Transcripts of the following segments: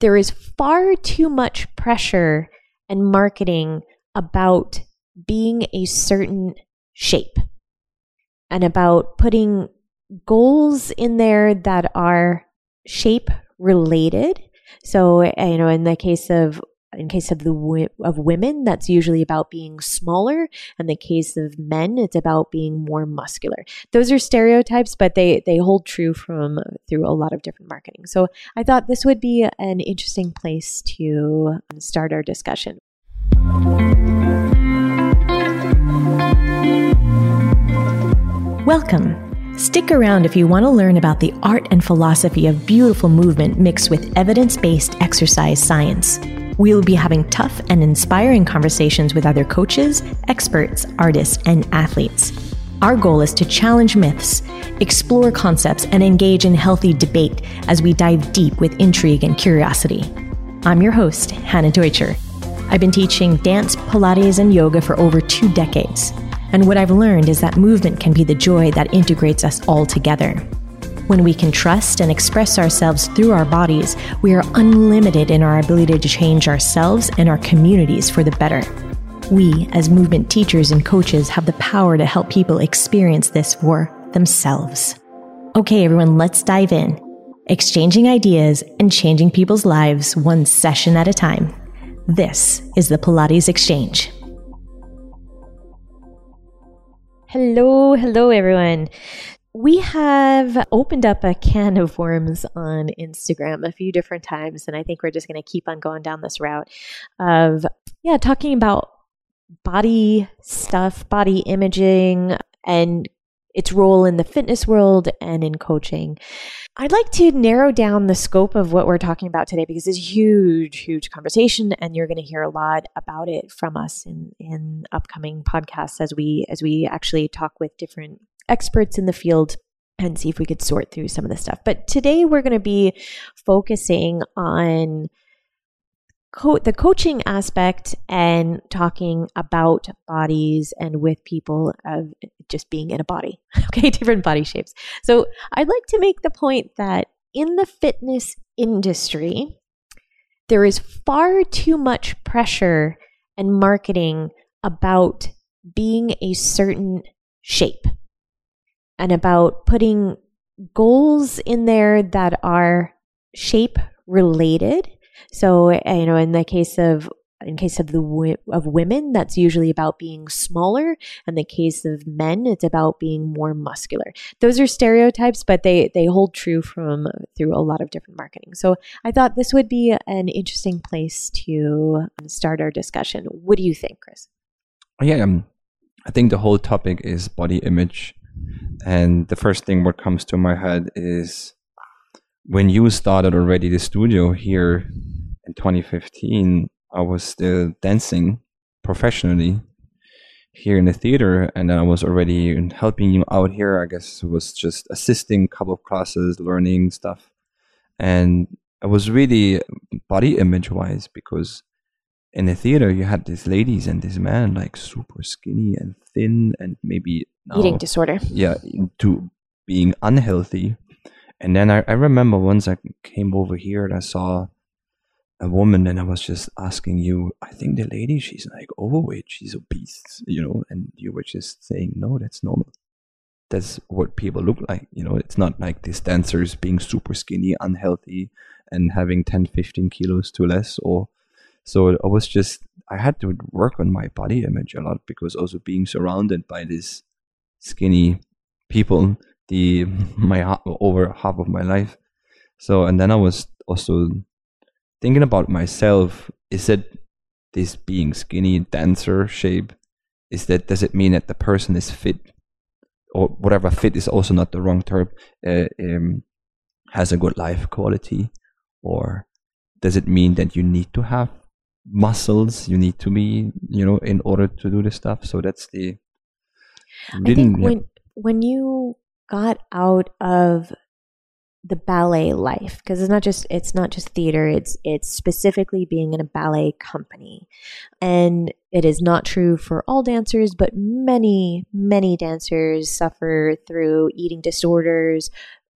there is far too much pressure and marketing about being a certain shape and about putting goals in there that are shape related. So, you know, in the case of in case of the of women that's usually about being smaller. In the case of men it's about being more muscular. Those are stereotypes but they they hold true from through a lot of different marketing. So i thought this would be an interesting place to um, start our discussion. Welcome. Stick around if you want to learn about the art and philosophy of beautiful movement mixed with evidence based exercise science. We will be having tough and inspiring conversations with other coaches, experts, artists, and athletes. Our goal is to challenge myths, explore concepts, and engage in healthy debate as we dive deep with intrigue and curiosity. I'm your host, Hannah Deutscher. I've been teaching dance, Pilates, and yoga for over two decades. And what I've learned is that movement can be the joy that integrates us all together. When we can trust and express ourselves through our bodies, we are unlimited in our ability to change ourselves and our communities for the better. We, as movement teachers and coaches, have the power to help people experience this for themselves. Okay, everyone, let's dive in. Exchanging ideas and changing people's lives one session at a time. This is the Pilates Exchange. Hello, hello, everyone. We have opened up a can of worms on Instagram a few different times, and I think we're just going to keep on going down this route of, yeah, talking about body stuff, body imaging, and its role in the fitness world and in coaching. I'd like to narrow down the scope of what we're talking about today because it's a huge, huge conversation, and you're going to hear a lot about it from us in in upcoming podcasts as we as we actually talk with different experts in the field and see if we could sort through some of the stuff. But today we're going to be focusing on co- the coaching aspect and talking about bodies and with people of just being in a body, okay, different body shapes. So I'd like to make the point that in the fitness industry, there is far too much pressure and marketing about being a certain shape and about putting goals in there that are shape related. So, uh, you know, in the case of in case of the of women that's usually about being smaller. In the case of men it's about being more muscular. Those are stereotypes but they they hold true from through a lot of different marketing. So i thought this would be an interesting place to start our discussion. What do you think chris? Yeah um, i think the whole topic is body image and the first thing what comes to my head is when you started already the studio here in 2015, I was still dancing professionally here in the theater, and I was already helping you out here. I guess it was just assisting a couple of classes, learning stuff, and I was really body image wise because in the theater you had these ladies and this man like super skinny and thin and maybe now, eating disorder. Yeah, to being unhealthy and then I, I remember once I came over here and I saw a woman and I was just asking you, I think the lady, she's like overweight, she's obese, you know, and you were just saying, no, that's normal. That's what people look like, you know, it's not like these dancers being super skinny, unhealthy, and having 10, 15 kilos to less. Or so I was just, I had to work on my body image a lot because also being surrounded by these skinny people the my over half of my life. So and then I was also thinking about myself. Is it this being skinny dancer shape? Is that does it mean that the person is fit, or whatever fit is also not the wrong term? Uh, um, has a good life quality, or does it mean that you need to have muscles? You need to be, you know, in order to do this stuff. So that's the. I think when when you got out of the ballet life because it's not just it's not just theater it's it's specifically being in a ballet company and it is not true for all dancers but many many dancers suffer through eating disorders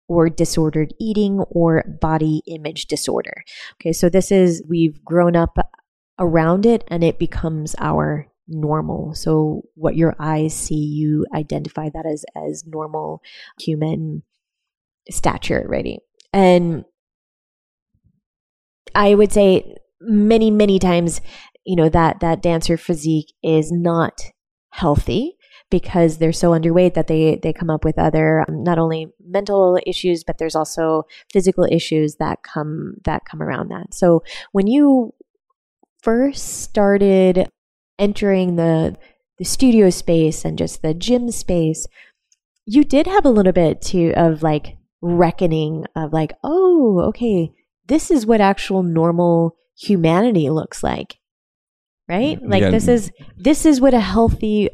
or disordered eating or body image disorder. Okay, so this is, we've grown up around it and it becomes our normal. So what your eyes see, you identify that as, as normal human stature, right? And I would say many, many times, you know, that, that dancer physique is not healthy because they're so underweight that they they come up with other um, not only mental issues but there's also physical issues that come that come around that. So when you first started entering the the studio space and just the gym space, you did have a little bit to of like reckoning of like, oh, okay, this is what actual normal humanity looks like. Right? Mm, like yeah. this is this is what a healthy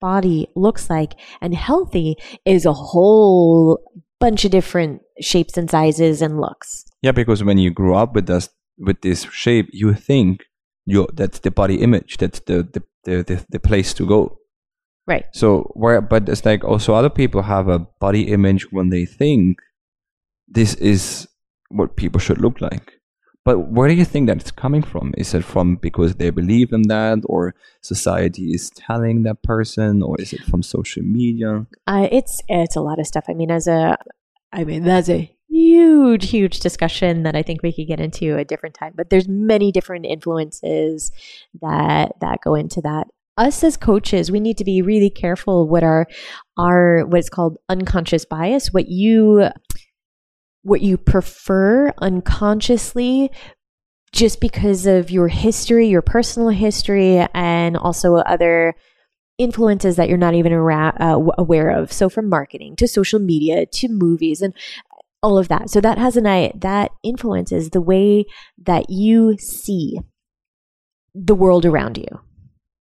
body looks like. And healthy is a whole bunch of different shapes and sizes and looks. Yeah, because when you grow up with this with this shape, you think you that's the body image, that's the the, the, the, the place to go. Right. So where but it's like also other people have a body image when they think this is what people should look like. But where do you think that's coming from? Is it from because they believe in that, or society is telling that person, or is it from social media? Uh, it's it's a lot of stuff. I mean, as a, I mean, that's a huge, huge discussion that I think we could get into a different time. But there's many different influences that that go into that. Us as coaches, we need to be really careful what our our what's called unconscious bias, what you what you prefer unconsciously just because of your history, your personal history, and also other influences that you're not even uh, aware of. So, from marketing to social media to movies and all of that. So that has an eye that influences the way that you see the world around you.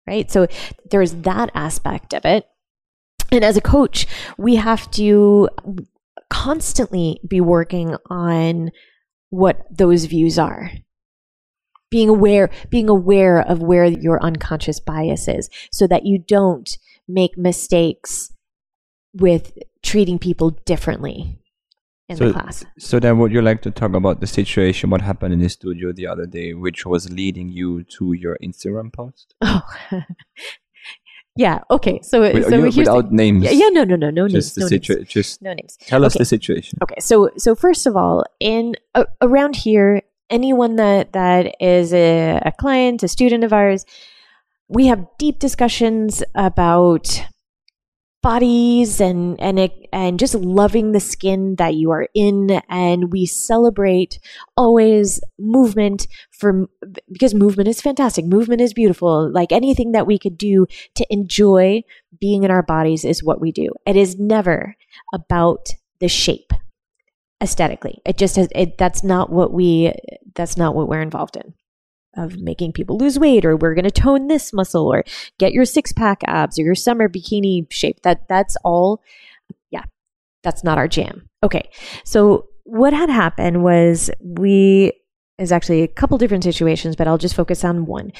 Right? So there's that aspect of it. And as a coach, we have to constantly be working on what those views are being aware being aware of where your unconscious bias is so that you don't make mistakes with treating people differently in so, the class so then would you like to talk about the situation what happened in the studio the other day which was leading you to your instagram post oh Yeah. Okay. So, Wait, so here's without the, names. Yeah, yeah. No. No. No. No just names. The no situa- names. Just no names. Tell okay. us the situation. Okay. So so first of all, in uh, around here, anyone that that is a, a client, a student of ours, we have deep discussions about bodies and and and just loving the skin that you are in. And we celebrate always movement for because movement is fantastic. Movement is beautiful. Like anything that we could do to enjoy being in our bodies is what we do. It is never about the shape aesthetically. It just has it, that's not what we that's not what we're involved in of making people lose weight or we're going to tone this muscle or get your six pack abs or your summer bikini shape. That that's all yeah that's not our jam. Okay so what had happened was we is actually a couple different situations but I'll just focus on one.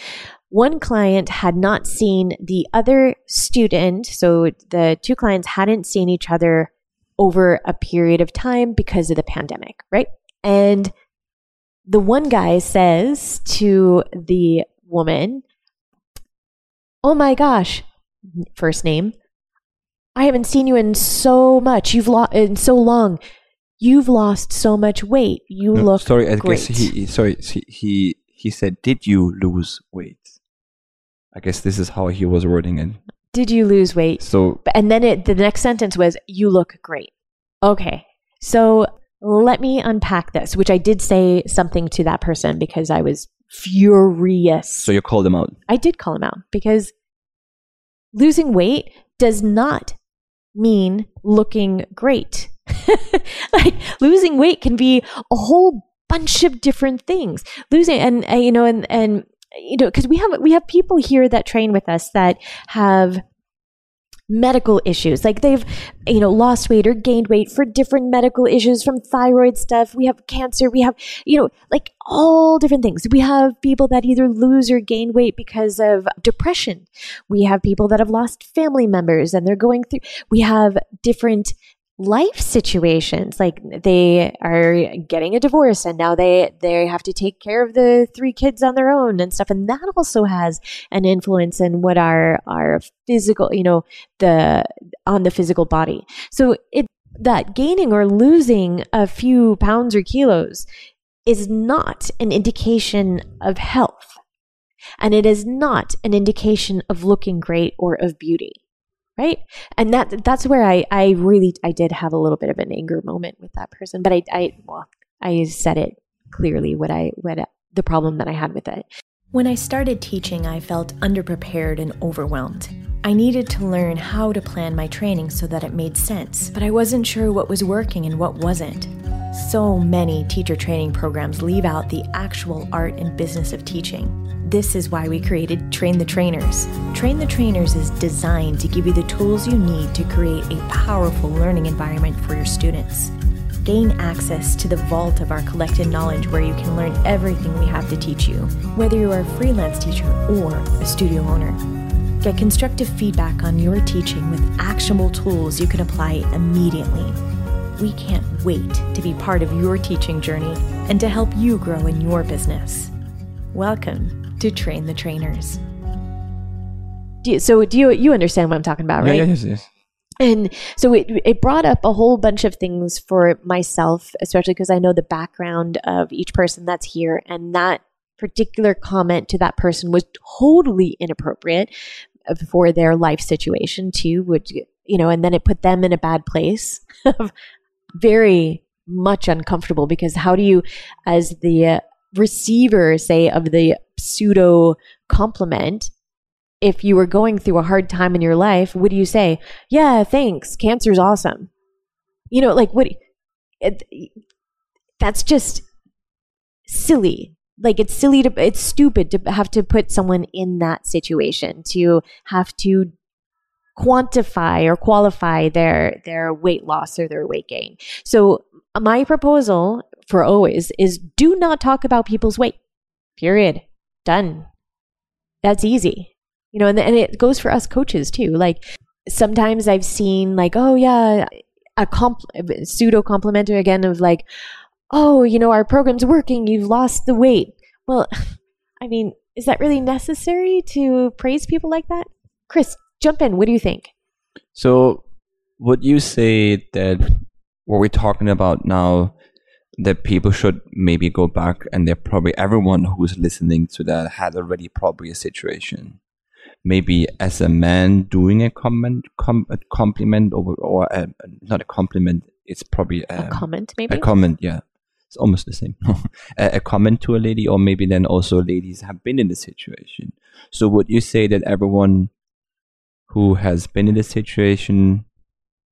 One client had not seen the other student so the two clients hadn't seen each other over a period of time because of the pandemic right? And the one guy says to the woman, Oh my gosh, first name, I haven't seen you in so much. You've lost in so long. You've lost so much weight. You no, look sorry. I great. guess he sorry he, he he said, "Did you lose weight?" I guess this is how he was wording it. Did you lose weight? So and then it, the next sentence was, "You look great." Okay, so let me unpack this, which I did say something to that person because I was furious. So you called him out? I did call him out because losing weight does not mean looking great. like losing weight can be a whole bunch of different things. Losing and uh, you know and and you know because we have we have people here that train with us that have medical issues. Like they've, you know, lost weight or gained weight for different medical issues from thyroid stuff. We have cancer. We have, you know, like all different things. We have people that either lose or gain weight because of depression. We have people that have lost family members and they're going through, we have different life situations. Like they are getting a divorce and now they they have to take care of the three kids on their own and stuff. And that also has an influence in what our our physical you know the on the physical body. So it that gaining or losing a few pounds or kilos is not an indication of health. And it is not an indication of looking great or of beauty right? And that that's where i i really i did have a little bit of an anger moment with that person but i i well i said it clearly what i what the problem that i had with it. When i started teaching i felt underprepared and overwhelmed. I needed to learn how to plan my training so that it made sense, but I wasn't sure what was working and what wasn't. So many teacher training programs leave out the actual art and business of teaching. This is why we created Train the Trainers. Train the Trainers is designed to give you the tools you need to create a powerful learning environment for your students. Gain access to the vault of our collected knowledge where you can learn everything we have to teach you, whether you are a freelance teacher or a studio owner. Get constructive feedback on your teaching with actionable tools you can apply immediately. We can't wait to be part of your teaching journey and to help you grow in your business. Welcome to Train the Trainers. Do you, so do you you understand what I'm talking about, right? Yeah, yes, yes. And so it, it brought up a whole bunch of things for myself, especially because I know the background of each person that's here. And that particular comment to that person was totally inappropriate for their life situation too would you know and then it put them in a bad place very much uncomfortable because how do you as the uh, receiver say of the pseudo compliment if you were going through a hard time in your life would you say yeah thanks cancer's awesome. You know like what it, that's just silly. Like it's silly to it's stupid to have to put someone in that situation to have to quantify or qualify their their weight loss or their weight gain. So my proposal for always is do not talk about people's weight. Period. Done. That's easy. You know, and, and it goes for us coaches too. Like sometimes I've seen like, oh yeah, a comp- pseudo complimentary again of like, oh, you know, our program's working, you've lost the weight. Well, I mean, is that really necessary to praise people like that? Chris, jump in. What do you think? So, would you say that what we're talking about now, that people should maybe go back and they're probably everyone who's listening to that had already probably a situation. Maybe as a man doing a comment, com- a compliment, or, or a, not a compliment, it's probably a, a comment, maybe a comment, yeah it's almost the same. a, comment to a lady, or maybe then also ladies have been in the situation. So would you say that everyone who has been in the situation,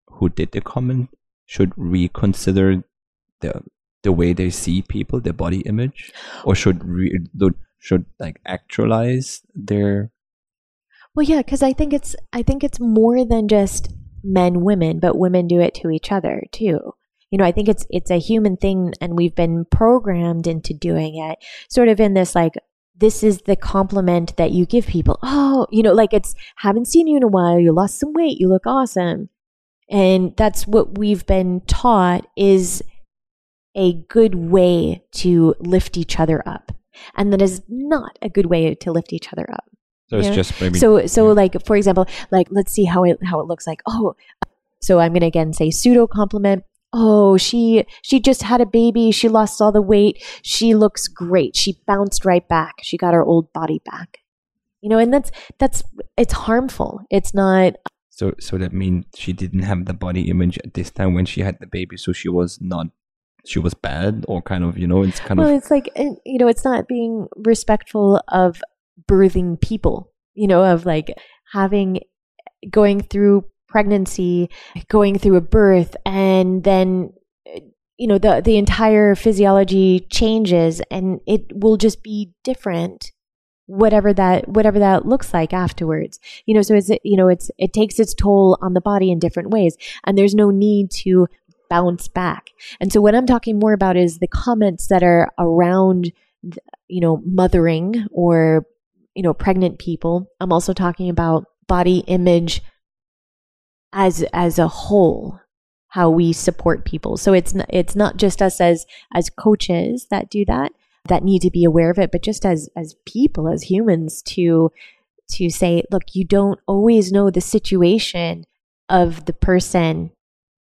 who did the comment, should reconsider the the way they see people, their body image, or should re, should like actualize their? Well, yeah, because I think it's I think it's more than just men women, but women do it to each other too you know i think it's it's a human thing and we've been programmed into doing it sort of in this like this is the compliment that you give people. Oh you know like it's haven't seen you in a while. You lost some weight. You look awesome. And that's what we've been taught is a good way to lift each other up. And that is not a good way to lift each other up. So it's just maybe so so yeah. like for example like let's see how it how it looks like. Oh so i'm going to again say pseudo compliment oh she she just had a baby. She lost all the weight. She looks great. She bounced right back. She got her old body back. You know and that's that's it's harmful. It's not so so that means she didn't have the body image at this time when she had the baby so she was not she was bad or kind of you know it's kind of well, of it's like you know it's not being respectful of birthing people you know of like having going through pregnancy, going through a birth, and then you know the the entire physiology changes, and it will just be different whatever that whatever that looks like afterwards. You know so it's you know it's it takes its toll on the body in different ways and there's no need to bounce back. And so what i'm talking more about is the comments that are around you know mothering or you know pregnant people. I'm also talking about body image as as a whole how we support people. So it's n- it's not just us as as coaches that do that that need to be aware of it, but just as as people, as humans to to say, look, you don't always know the situation of the person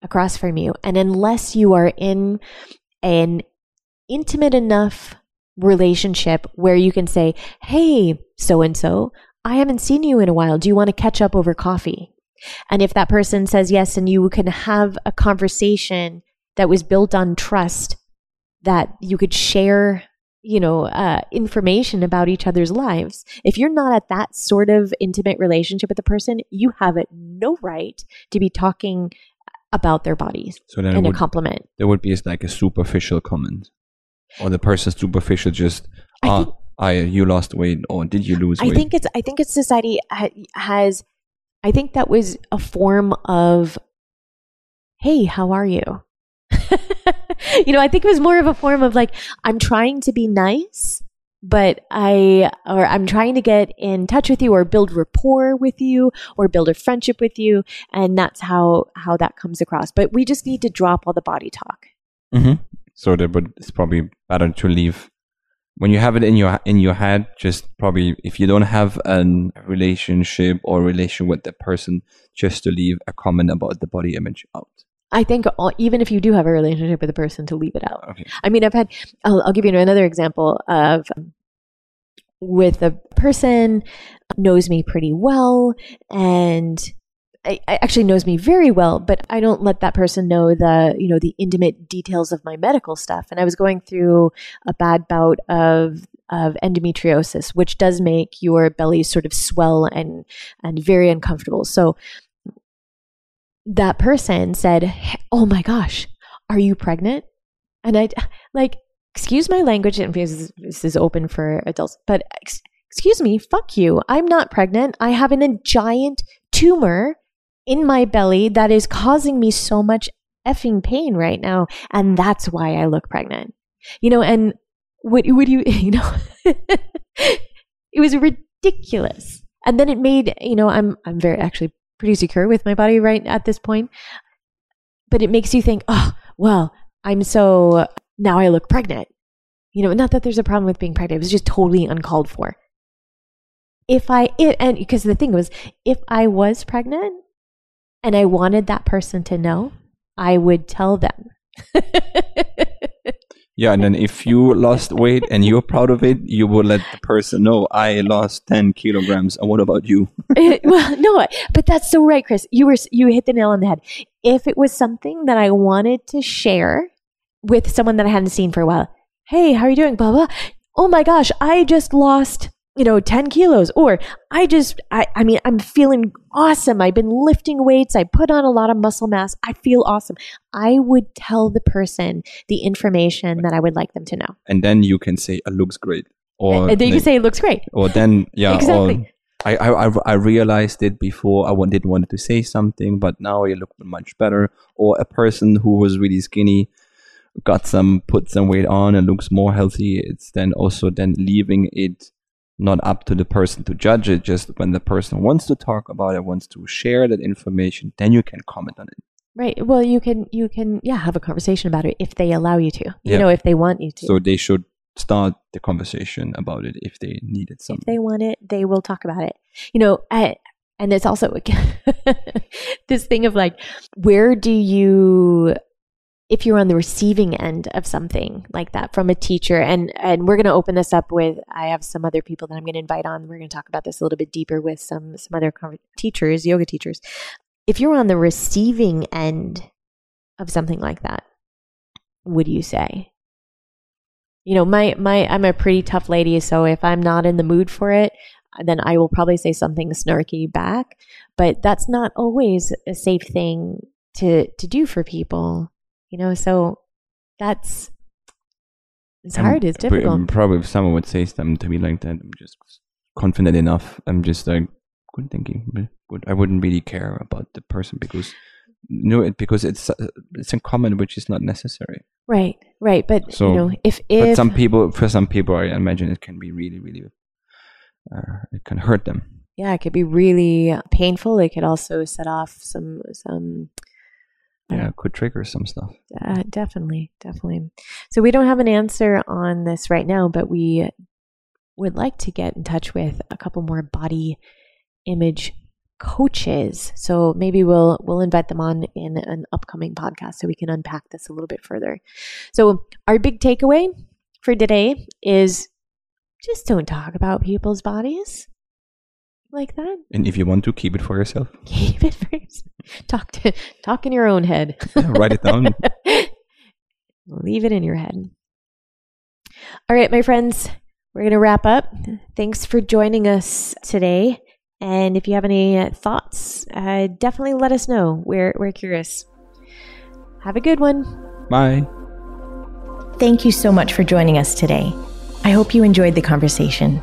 across from you. And unless you are in an intimate enough relationship where you can say, Hey, so and so, I haven't seen you in a while. Do you want to catch up over coffee? And if that person says yes, and you can have a conversation that was built on trust, that you could share, you know, uh, information about each other's lives. If you're not at that sort of intimate relationship with the person, you have no right to be talking about their bodies So then in it a compliment. there would be like a superficial comment, or the person superficial just I ah, think- I you lost weight or did you lose I weight? think it's I think it's society ha- has I think that was a form of hey, how are you? you know, I think it was more of a form of like I'm trying to be nice, but I or I'm trying to get in touch with you or build rapport with you or build a friendship with you and that's how how that comes across. But we just need to drop all the body talk. hmm So that would it's probably better to leave when you have it in your in your head. Just probably if you don't have a relationship or relation with the person, just to leave a comment about the body image out. I think all, even if you do have a relationship with a person to leave it out. Okay. I mean, I've had, I'll, I'll give you another example of with a person knows me pretty well and actually knows me very well, but I don't let that person know the, you know, the intimate details of my medical stuff. And I was going through a bad bout of, of endometriosis, which does make your belly sort of swell and, and very uncomfortable. So that person said, Oh my gosh, are you pregnant? And I like, excuse my language, and this is open for adults, but ex- excuse me, fuck you. I'm not pregnant. I have an, a giant tumor in my belly that is causing me so much effing pain right now. And that's why I look pregnant. You know, and what would you, you know, it was ridiculous. And then it made, you know, I'm, I'm very actually pretty secure with my body right at this point. But it makes you think, oh, well, I'm so now I look pregnant. You know, not that there's a problem with being pregnant. It was just totally uncalled for. If I it and because the thing was, if I was pregnant and I wanted that person to know, I would tell them. Yeah, and then if you lost weight and you're proud of it, you would let the person know I lost ten kilograms. And what about you? Eh, well, no, but that's so right, Chris. You were you hit the nail on the head. If it was something that I wanted to share with someone that I hadn't seen for a while, hey, how are you doing? Blah blah. Oh my gosh, I just lost you know 10 kilos or i just I, I mean i'm feeling awesome. I've been lifting weights. I put on a lot of muscle mass. I feel awesome. I would tell the person the information that i would like them to know. And then you can say it looks great, or and then you can say it looks great. or then yeah, Exactly. or I, I I- realized it before. I didn't want to say something, but now you look much better. Or a person who was really skinny got some put some weight on and looks more healthy. It's then also then leaving it not up to the person to judge it. Just when the person wants to talk about it, wants to share that information, then you can comment on it. right well you can you can yeah have a conversation about it if they allow you to you Yeah. know if they want you to So they should start the conversation about it if they needed if something. If they want it, they will talk about it. You know, I, and it's also this thing of like, where do you, if you're on the receiving end of something like that from a teacher, and and we're going to open this up with, I have some other people that I'm going to invite on. We're going to talk about this a little bit deeper with some some other teachers, yoga teachers. If you're on the receiving end of something like that, would you say? you know my my i'm a pretty tough lady so if i'm not in the mood for it then i will probably say something snarky back but that's not always a safe thing to to do for people you know so that's it's hard it's difficult um, probably if someone would say something to me like that, I'm just confident enough. I'm just like good thinking. but I wouldn't really care about the person because no, it because it's uh, it's a comment which is not necessary. right right but So- you know if it but if some people, for some people, I imagine it can be really, really, uh, it can hurt them. yeah it could be really painful it could also set off some some yeah, could trigger some stuff. Uh, definitely, definitely. So we don't have an answer on this right now, but we would like to get in touch with a couple more body image coaches. So maybe we'll we'll invite them on in an upcoming podcast so we can unpack this a little bit further. So our big takeaway for today is just don't talk about people's bodies like that. And if you want to keep it for yourself, keep it for yourself. Talk to talk in your own head. Yeah, write it down. Leave it in your head. All right, my friends, we're going to wrap up. Thanks for joining us today. And if you have any thoughts, uh, definitely let us know. We're, we're curious. Have a good one. Bye. Thank you so much for joining us today. I hope you enjoyed the conversation.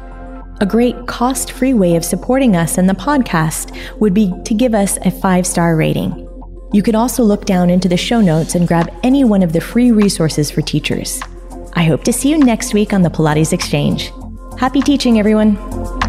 A great cost free way of supporting us and the podcast would be to give us a five star rating. You can also look down into the show notes and grab any one of the free resources for teachers. I hope to see you next week on the Pilates Exchange. Happy teaching, everyone!